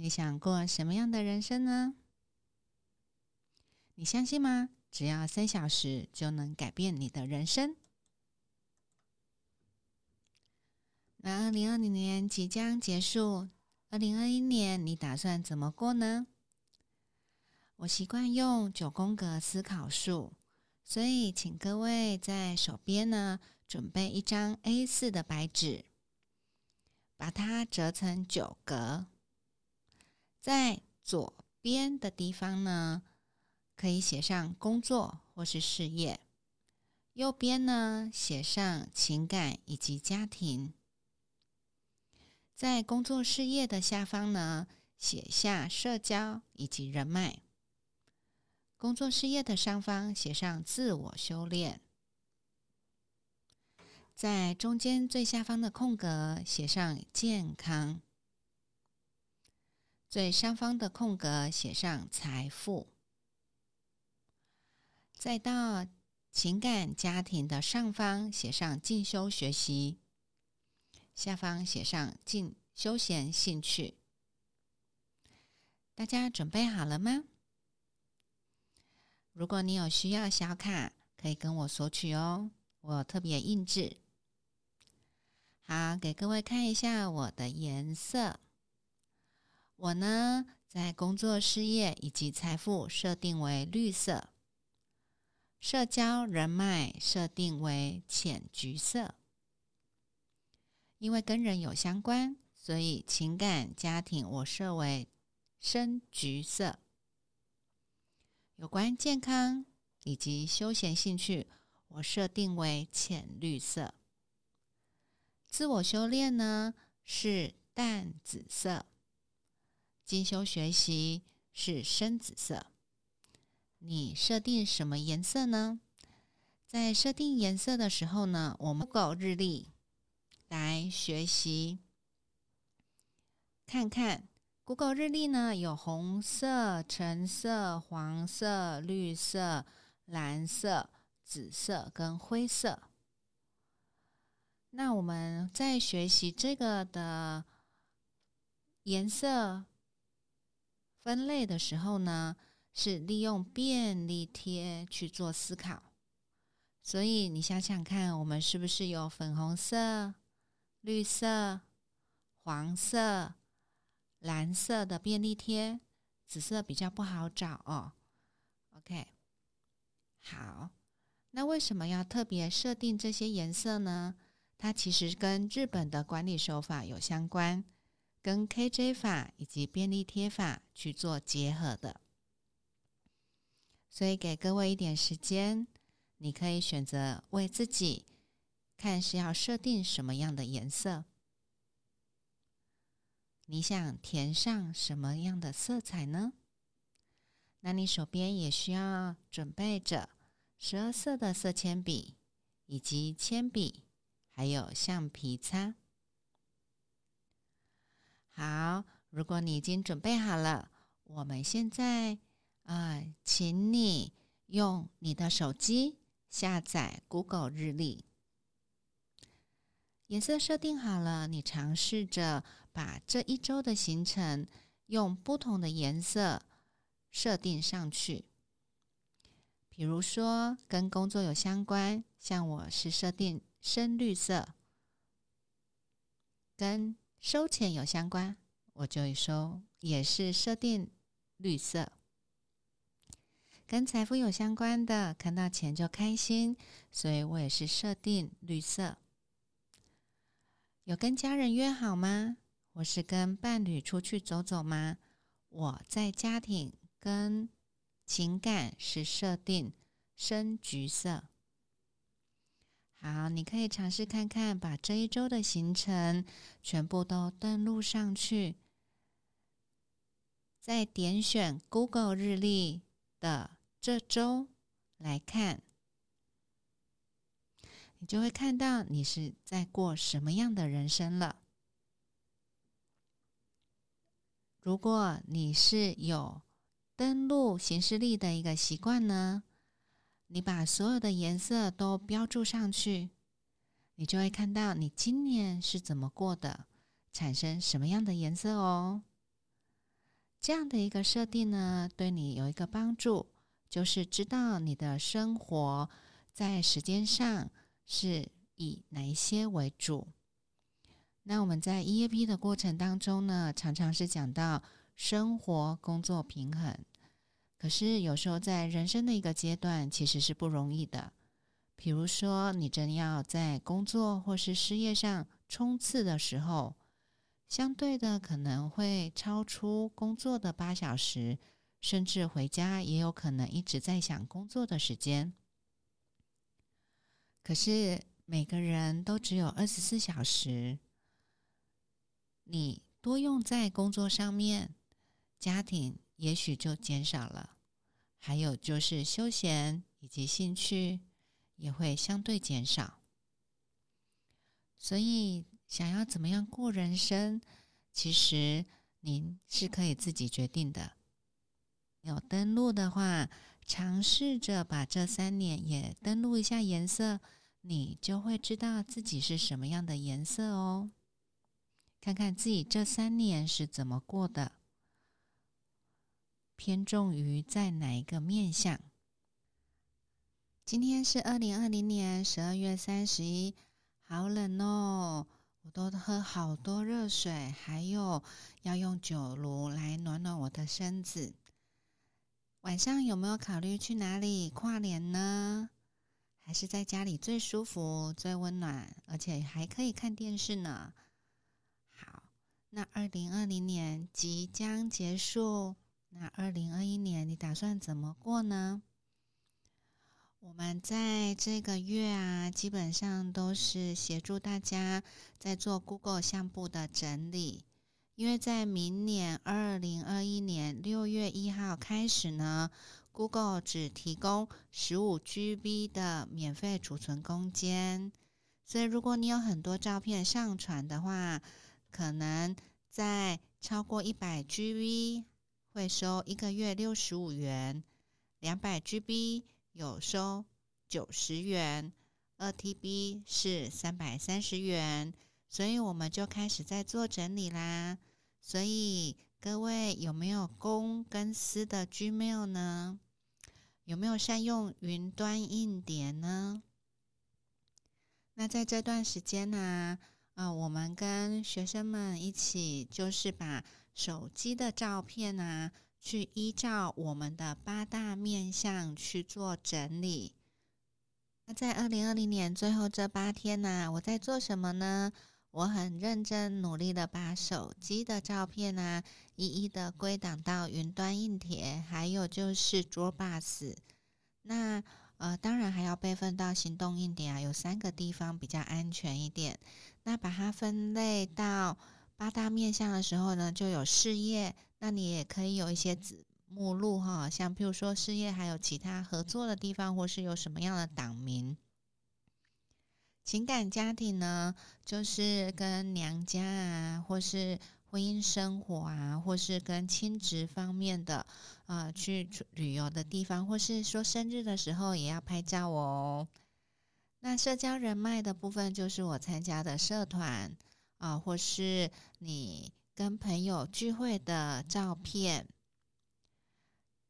你想过什么样的人生呢？你相信吗？只要三小时就能改变你的人生。那二零二零年即将结束，二零二一年你打算怎么过呢？我习惯用九宫格思考术，所以请各位在手边呢准备一张 A 四的白纸，把它折成九格，在左边的地方呢。可以写上工作或是事业，右边呢写上情感以及家庭。在工作事业的下方呢写下社交以及人脉。工作事业的上方写上自我修炼。在中间最下方的空格写上健康。最上方的空格写上财富。再到情感家庭的上方写上进修学习，下方写上进休闲兴趣。大家准备好了吗？如果你有需要小卡，可以跟我索取哦，我特别印制。好，给各位看一下我的颜色。我呢，在工作、事业以及财富设定为绿色。社交人脉设定为浅橘色，因为跟人有相关，所以情感家庭我设为深橘色。有关健康以及休闲兴趣，我设定为浅绿色。自我修炼呢是淡紫色，进修学习是深紫色。你设定什么颜色呢？在设定颜色的时候呢，我们 Google 日历来学习，看看 Google 日历呢有红色、橙色、黄色、绿色、蓝色、紫色跟灰色。那我们在学习这个的颜色分类的时候呢？是利用便利贴去做思考，所以你想想看，我们是不是有粉红色、绿色、黄色、蓝色的便利贴？紫色比较不好找哦。OK，好，那为什么要特别设定这些颜色呢？它其实跟日本的管理手法有相关，跟 KJ 法以及便利贴法去做结合的。所以，给各位一点时间，你可以选择为自己看是要设定什么样的颜色。你想填上什么样的色彩呢？那你手边也需要准备着十二色的色铅笔，以及铅笔，还有橡皮擦。好，如果你已经准备好了，我们现在。啊，请你用你的手机下载 Google 日历，颜色设定好了，你尝试着把这一周的行程用不同的颜色设定上去。比如说跟工作有相关，像我是设定深绿色；跟收钱有相关，我就收也是设定绿色。跟财富有相关的，看到钱就开心，所以我也是设定绿色。有跟家人约好吗？我是跟伴侣出去走走吗？我在家庭跟情感是设定深橘色。好，你可以尝试看看，把这一周的行程全部都登录上去，再点选 Google 日历的。这周来看，你就会看到你是在过什么样的人生了。如果你是有登录行事历的一个习惯呢，你把所有的颜色都标注上去，你就会看到你今年是怎么过的，产生什么样的颜色哦。这样的一个设定呢，对你有一个帮助，就是知道你的生活在时间上是以哪一些为主。那我们在 EAP 的过程当中呢，常常是讲到生活工作平衡，可是有时候在人生的一个阶段，其实是不容易的。比如说，你真要在工作或是事业上冲刺的时候，相对的可能会超出工作的八小时，甚至回家也有可能一直在想工作的时间。可是每个人都只有二十四小时，你多用在工作上面，家庭也许就减少了，还有就是休闲以及兴趣。也会相对减少，所以想要怎么样过人生，其实您是可以自己决定的。有登录的话，尝试着把这三年也登录一下颜色，你就会知道自己是什么样的颜色哦。看看自己这三年是怎么过的，偏重于在哪一个面相。今天是二零二零年十二月三十一，好冷哦！我都喝好多热水，还有要用酒炉来暖暖我的身子。晚上有没有考虑去哪里跨年呢？还是在家里最舒服、最温暖，而且还可以看电视呢？好，那二零二零年即将结束，那二零二一年你打算怎么过呢？我们在这个月啊，基本上都是协助大家在做 Google 相簿的整理，因为在明年二零二一年六月一号开始呢，Google 只提供十五 GB 的免费储存空间，所以如果你有很多照片上传的话，可能在超过一百 GB 会收一个月六十五元，两百 GB。有收九十元，二 TB 是三百三十元，所以我们就开始在做整理啦。所以各位有没有公跟私的 Gmail 呢？有没有善用云端硬碟呢？那在这段时间呢，啊，我们跟学生们一起，就是把手机的照片啊。去依照我们的八大面相去做整理。那在二零二零年最后这八天呢，我在做什么呢？我很认真努力的把手机的照片啊，一一的归档到云端硬碟，还有就是 Dropbox。那呃，当然还要备份到行动硬碟啊，有三个地方比较安全一点。那把它分类到八大面相的时候呢，就有事业。那你也可以有一些子目录哈，像譬如说事业还有其他合作的地方，或是有什么样的党名。情感家庭呢，就是跟娘家啊，或是婚姻生活啊，或是跟亲职方面的啊，去旅游的地方，或是说生日的时候也要拍照哦。那社交人脉的部分，就是我参加的社团啊，或是你。跟朋友聚会的照片，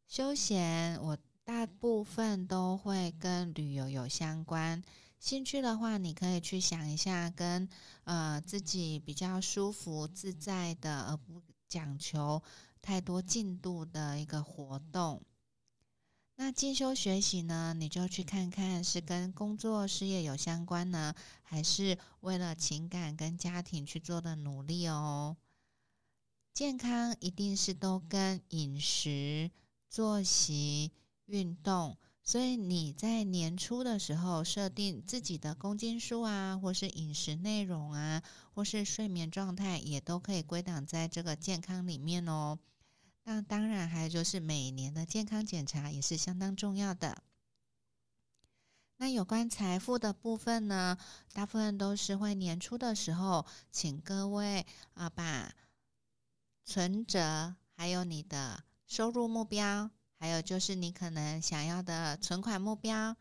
休闲我大部分都会跟旅游有相关。兴趣的话，你可以去想一下，跟呃自己比较舒服自在的，而不讲求太多进度的一个活动。那进修学习呢，你就去看看是跟工作事业有相关呢，还是为了情感跟家庭去做的努力哦。健康一定是都跟饮食、作息、运动，所以你在年初的时候设定自己的公斤数啊，或是饮食内容啊，或是睡眠状态，也都可以归档在这个健康里面哦。那当然，还有就是每年的健康检查也是相当重要的。那有关财富的部分呢，大部分都是会年初的时候，请各位啊把。存折，还有你的收入目标，还有就是你可能想要的存款目标，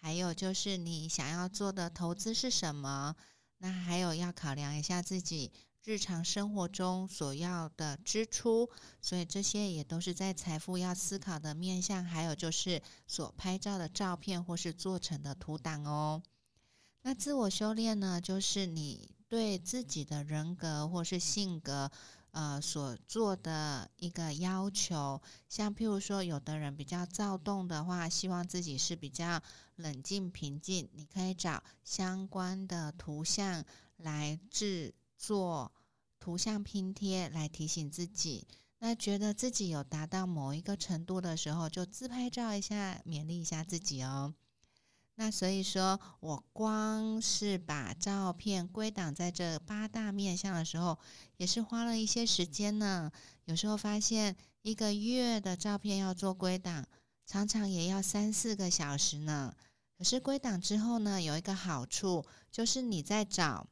还有就是你想要做的投资是什么？那还有要考量一下自己日常生活中所要的支出，所以这些也都是在财富要思考的面向。还有就是所拍照的照片或是做成的图档哦。那自我修炼呢，就是你对自己的人格或是性格。呃，所做的一个要求，像譬如说，有的人比较躁动的话，希望自己是比较冷静平静。你可以找相关的图像来制作图像拼贴，来提醒自己。那觉得自己有达到某一个程度的时候，就自拍照一下，勉励一下自己哦。那所以说，我光是把照片归档在这八大面相的时候，也是花了一些时间呢。有时候发现一个月的照片要做归档，常常也要三四个小时呢。可是归档之后呢，有一个好处，就是你在找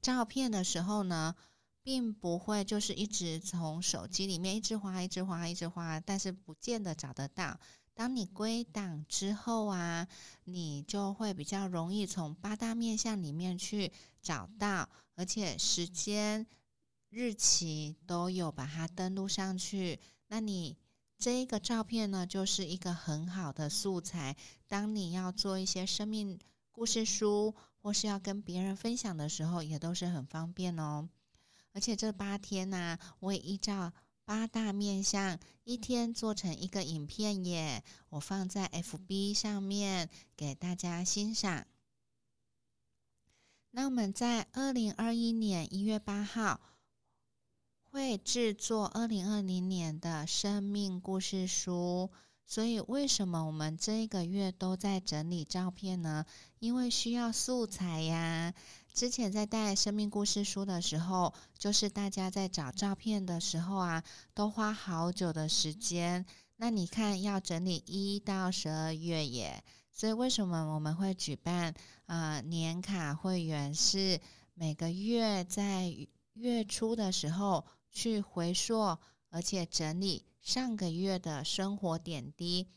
照片的时候呢，并不会就是一直从手机里面一直滑、一直滑、一直滑，但是不见得找得到。当你归档之后啊，你就会比较容易从八大面相里面去找到，而且时间、日期都有把它登录上去。那你这一个照片呢，就是一个很好的素材。当你要做一些生命故事书，或是要跟别人分享的时候，也都是很方便哦。而且这八天呢，我也依照。八大面相，一天做成一个影片耶！我放在 FB 上面给大家欣赏。那我们在二零二一年一月八号会制作二零二零年的生命故事书，所以为什么我们这一个月都在整理照片呢？因为需要素材呀。之前在带生命故事书的时候，就是大家在找照片的时候啊，都花好久的时间。那你看，要整理一到十二月耶，所以为什么我们会举办啊年卡会员？是每个月在月初的时候去回溯，而且整理上个月的生活点滴，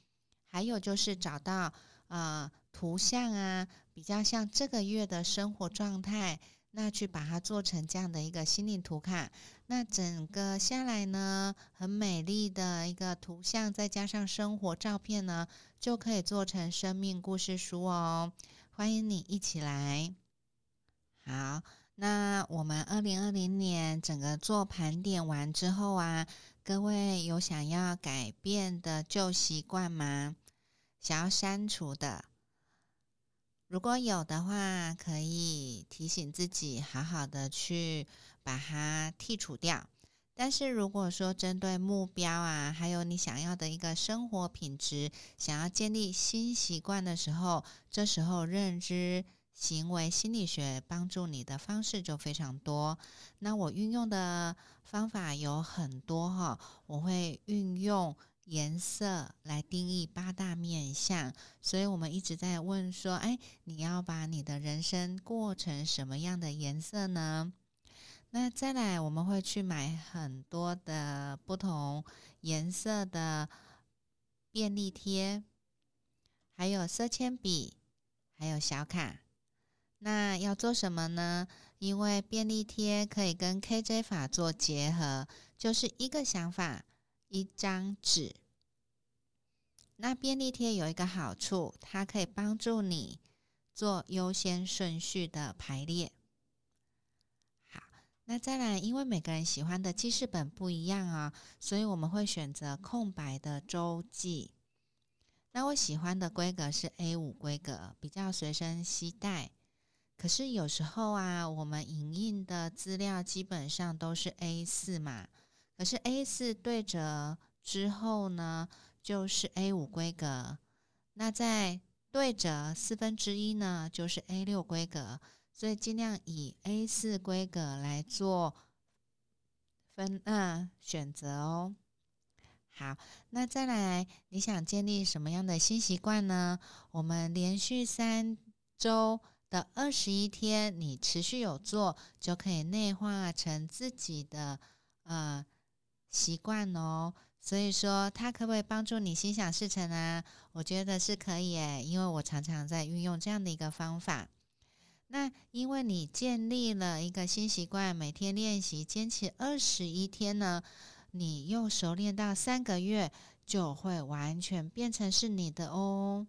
还有就是找到啊。图像啊，比较像这个月的生活状态，那去把它做成这样的一个心灵图卡，那整个下来呢，很美丽的一个图像，再加上生活照片呢，就可以做成生命故事书哦。欢迎你一起来。好，那我们二零二零年整个做盘点完之后啊，各位有想要改变的旧习惯吗？想要删除的？如果有的话，可以提醒自己好好的去把它剔除掉。但是如果说针对目标啊，还有你想要的一个生活品质，想要建立新习惯的时候，这时候认知行为心理学帮助你的方式就非常多。那我运用的方法有很多哈，我会运用。颜色来定义八大面相，所以我们一直在问说：哎，你要把你的人生过成什么样的颜色呢？那再来，我们会去买很多的不同颜色的便利贴，还有色铅笔，还有小卡。那要做什么呢？因为便利贴可以跟 KJ 法做结合，就是一个想法。一张纸，那便利贴有一个好处，它可以帮助你做优先顺序的排列。好，那再来，因为每个人喜欢的记事本不一样啊，所以我们会选择空白的周记。那我喜欢的规格是 A 五规格，比较随身携带。可是有时候啊，我们影印的资料基本上都是 A 四嘛。可是 A 四对折之后呢，就是 A 五规格。那在对折四分之一呢，就是 A 六规格。所以尽量以 A 四规格来做分嗯选择哦。好，那再来，你想建立什么样的新习惯呢？我们连续三周的二十一天，你持续有做，就可以内化成自己的呃。习惯哦，所以说它可不可以帮助你心想事成啊？我觉得是可以诶，因为我常常在运用这样的一个方法。那因为你建立了一个新习惯，每天练习，坚持二十一天呢，你又熟练到三个月，就会完全变成是你的哦。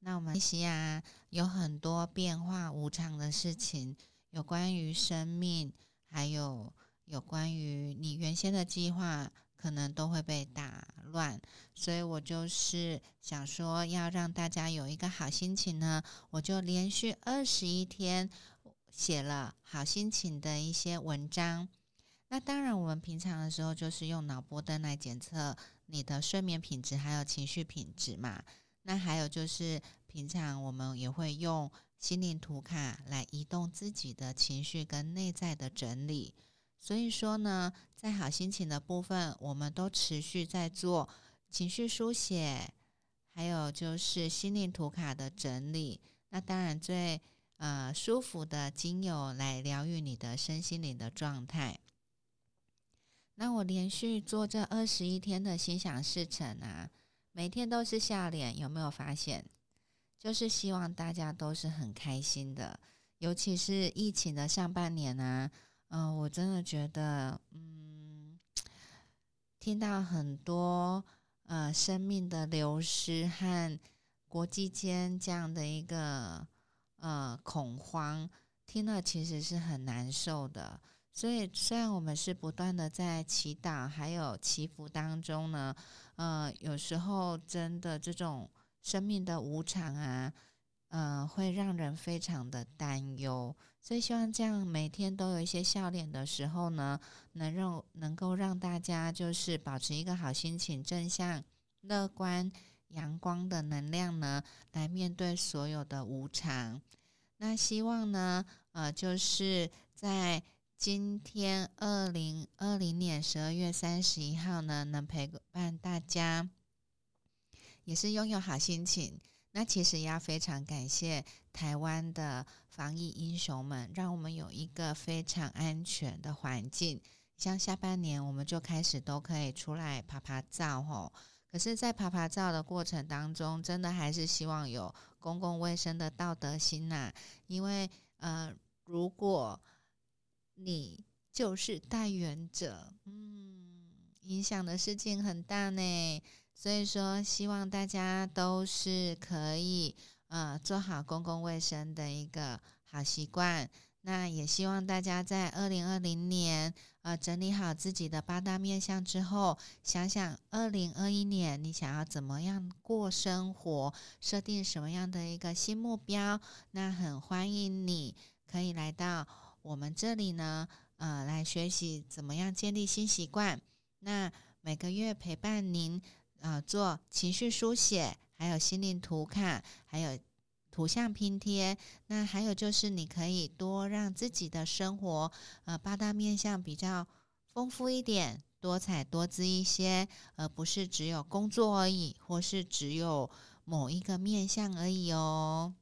那我们其实啊，有很多变化无常的事情，有关于生命，还有有关于你原先的计划。可能都会被打乱，所以我就是想说，要让大家有一个好心情呢，我就连续二十一天写了好心情的一些文章。那当然，我们平常的时候就是用脑波灯来检测你的睡眠品质还有情绪品质嘛。那还有就是平常我们也会用心灵图卡来移动自己的情绪跟内在的整理。所以说呢，在好心情的部分，我们都持续在做情绪书写，还有就是心灵图卡的整理。那当然最呃舒服的精油来疗愈你的身心灵的状态。那我连续做这二十一天的心想事成啊，每天都是笑脸，有没有发现？就是希望大家都是很开心的，尤其是疫情的上半年啊。嗯，我真的觉得，嗯，听到很多呃生命的流失和国际间这样的一个呃恐慌，听了其实是很难受的。所以，虽然我们是不断的在祈祷还有祈福当中呢，呃，有时候真的这种生命的无常啊，呃，会让人非常的担忧。所以希望这样每天都有一些笑脸的时候呢，能让能够让大家就是保持一个好心情、正向、乐观、阳光的能量呢，来面对所有的无常。那希望呢，呃，就是在今天二零二零年十二月三十一号呢，能陪伴大家，也是拥有好心情。那其实要非常感谢台湾的防疫英雄们，让我们有一个非常安全的环境。像下半年，我们就开始都可以出来爬爬照吼。可是，在爬爬照的过程当中，真的还是希望有公共卫生的道德心呐。因为，呃，如果你就是带源者，嗯，影响的事情很大呢。所以说，希望大家都是可以呃做好公共卫生的一个好习惯。那也希望大家在二零二零年呃整理好自己的八大面相之后，想想二零二一年你想要怎么样过生活，设定什么样的一个新目标。那很欢迎你可以来到我们这里呢，呃，来学习怎么样建立新习惯。那每个月陪伴您。呃，做情绪书写，还有心灵图卡，还有图像拼贴。那还有就是，你可以多让自己的生活，呃，八大面相比较丰富一点，多彩多姿一些，而不是只有工作而已，或是只有某一个面相而已哦。